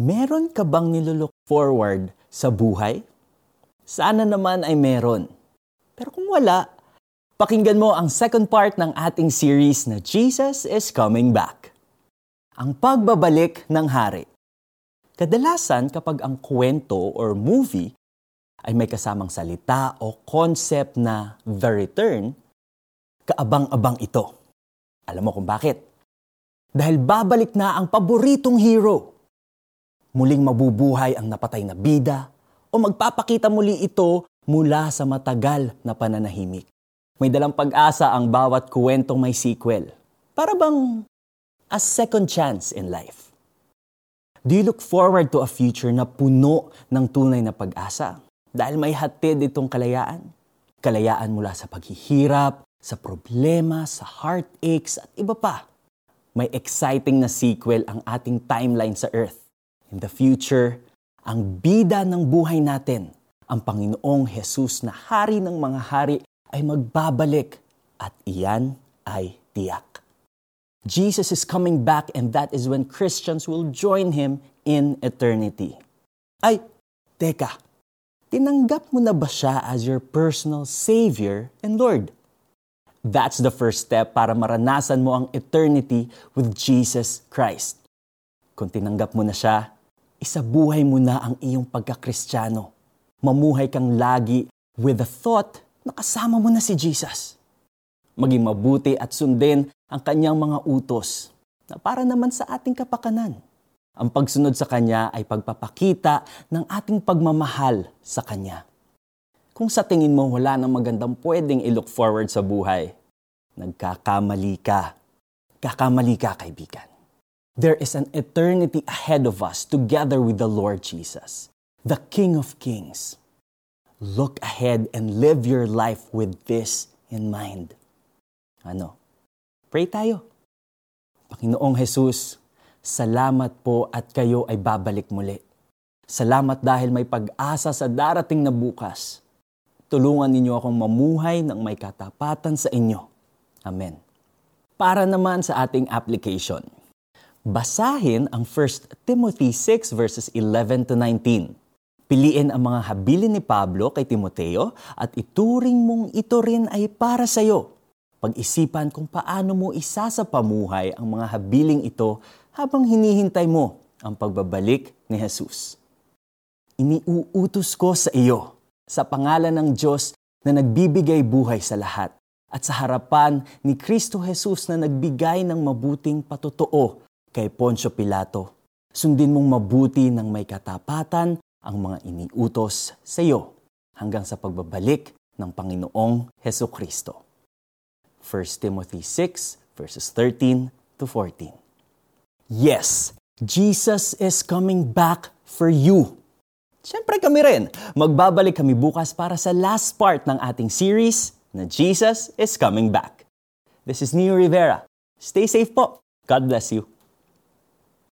Meron ka bang nilook forward sa buhay? Sana naman ay meron. Pero kung wala, pakinggan mo ang second part ng ating series na Jesus is Coming Back. Ang pagbabalik ng hari. Kadalasan kapag ang kwento or movie ay may kasamang salita o concept na the return, kaabang-abang ito. Alam mo kung bakit? Dahil babalik na ang paboritong hero muling mabubuhay ang napatay na bida o magpapakita muli ito mula sa matagal na pananahimik. May dalang pag-asa ang bawat kuwentong may sequel. Para bang a second chance in life. Do you look forward to a future na puno ng tunay na pag-asa? Dahil may hatid itong kalayaan. Kalayaan mula sa paghihirap, sa problema, sa heartaches at iba pa. May exciting na sequel ang ating timeline sa Earth in the future, ang bida ng buhay natin, ang Panginoong Jesus na hari ng mga hari ay magbabalik at iyan ay tiyak. Jesus is coming back and that is when Christians will join Him in eternity. Ay, teka, tinanggap mo na ba siya as your personal Savior and Lord? That's the first step para maranasan mo ang eternity with Jesus Christ. Kung tinanggap mo na siya, isabuhay mo na ang iyong pagkakristyano. Mamuhay kang lagi with the thought na kasama mo na si Jesus. Maging mabuti at sundin ang kanyang mga utos na para naman sa ating kapakanan. Ang pagsunod sa Kanya ay pagpapakita ng ating pagmamahal sa Kanya. Kung sa tingin mo wala nang magandang pwedeng i-look forward sa buhay, nagkakamali ka. Kakamali ka, kaibigan. There is an eternity ahead of us together with the Lord Jesus, the King of Kings. Look ahead and live your life with this in mind. Ano? Pray tayo. Panginoong Jesus, salamat po at kayo ay babalik muli. Salamat dahil may pag-asa sa darating na bukas. Tulungan ninyo akong mamuhay ng may katapatan sa inyo. Amen. Para naman sa ating application Basahin ang 1 Timothy 6 verses 11 to 19. Piliin ang mga habilin ni Pablo kay Timoteo at ituring mong ito rin ay para sa iyo. Pag-isipan kung paano mo isa sa pamuhay ang mga habiling ito habang hinihintay mo ang pagbabalik ni Jesus. Iniuutos ko sa iyo sa pangalan ng Diyos na nagbibigay buhay sa lahat at sa harapan ni Kristo Jesus na nagbigay ng mabuting patotoo kay Poncio Pilato. Sundin mong mabuti ng may katapatan ang mga iniutos sa iyo hanggang sa pagbabalik ng Panginoong Heso Kristo. 1 Timothy 6 verses 13 to 14. Yes, Jesus is coming back for you. Siyempre kami rin. Magbabalik kami bukas para sa last part ng ating series na Jesus is Coming Back. This is Neo Rivera. Stay safe po. God bless you.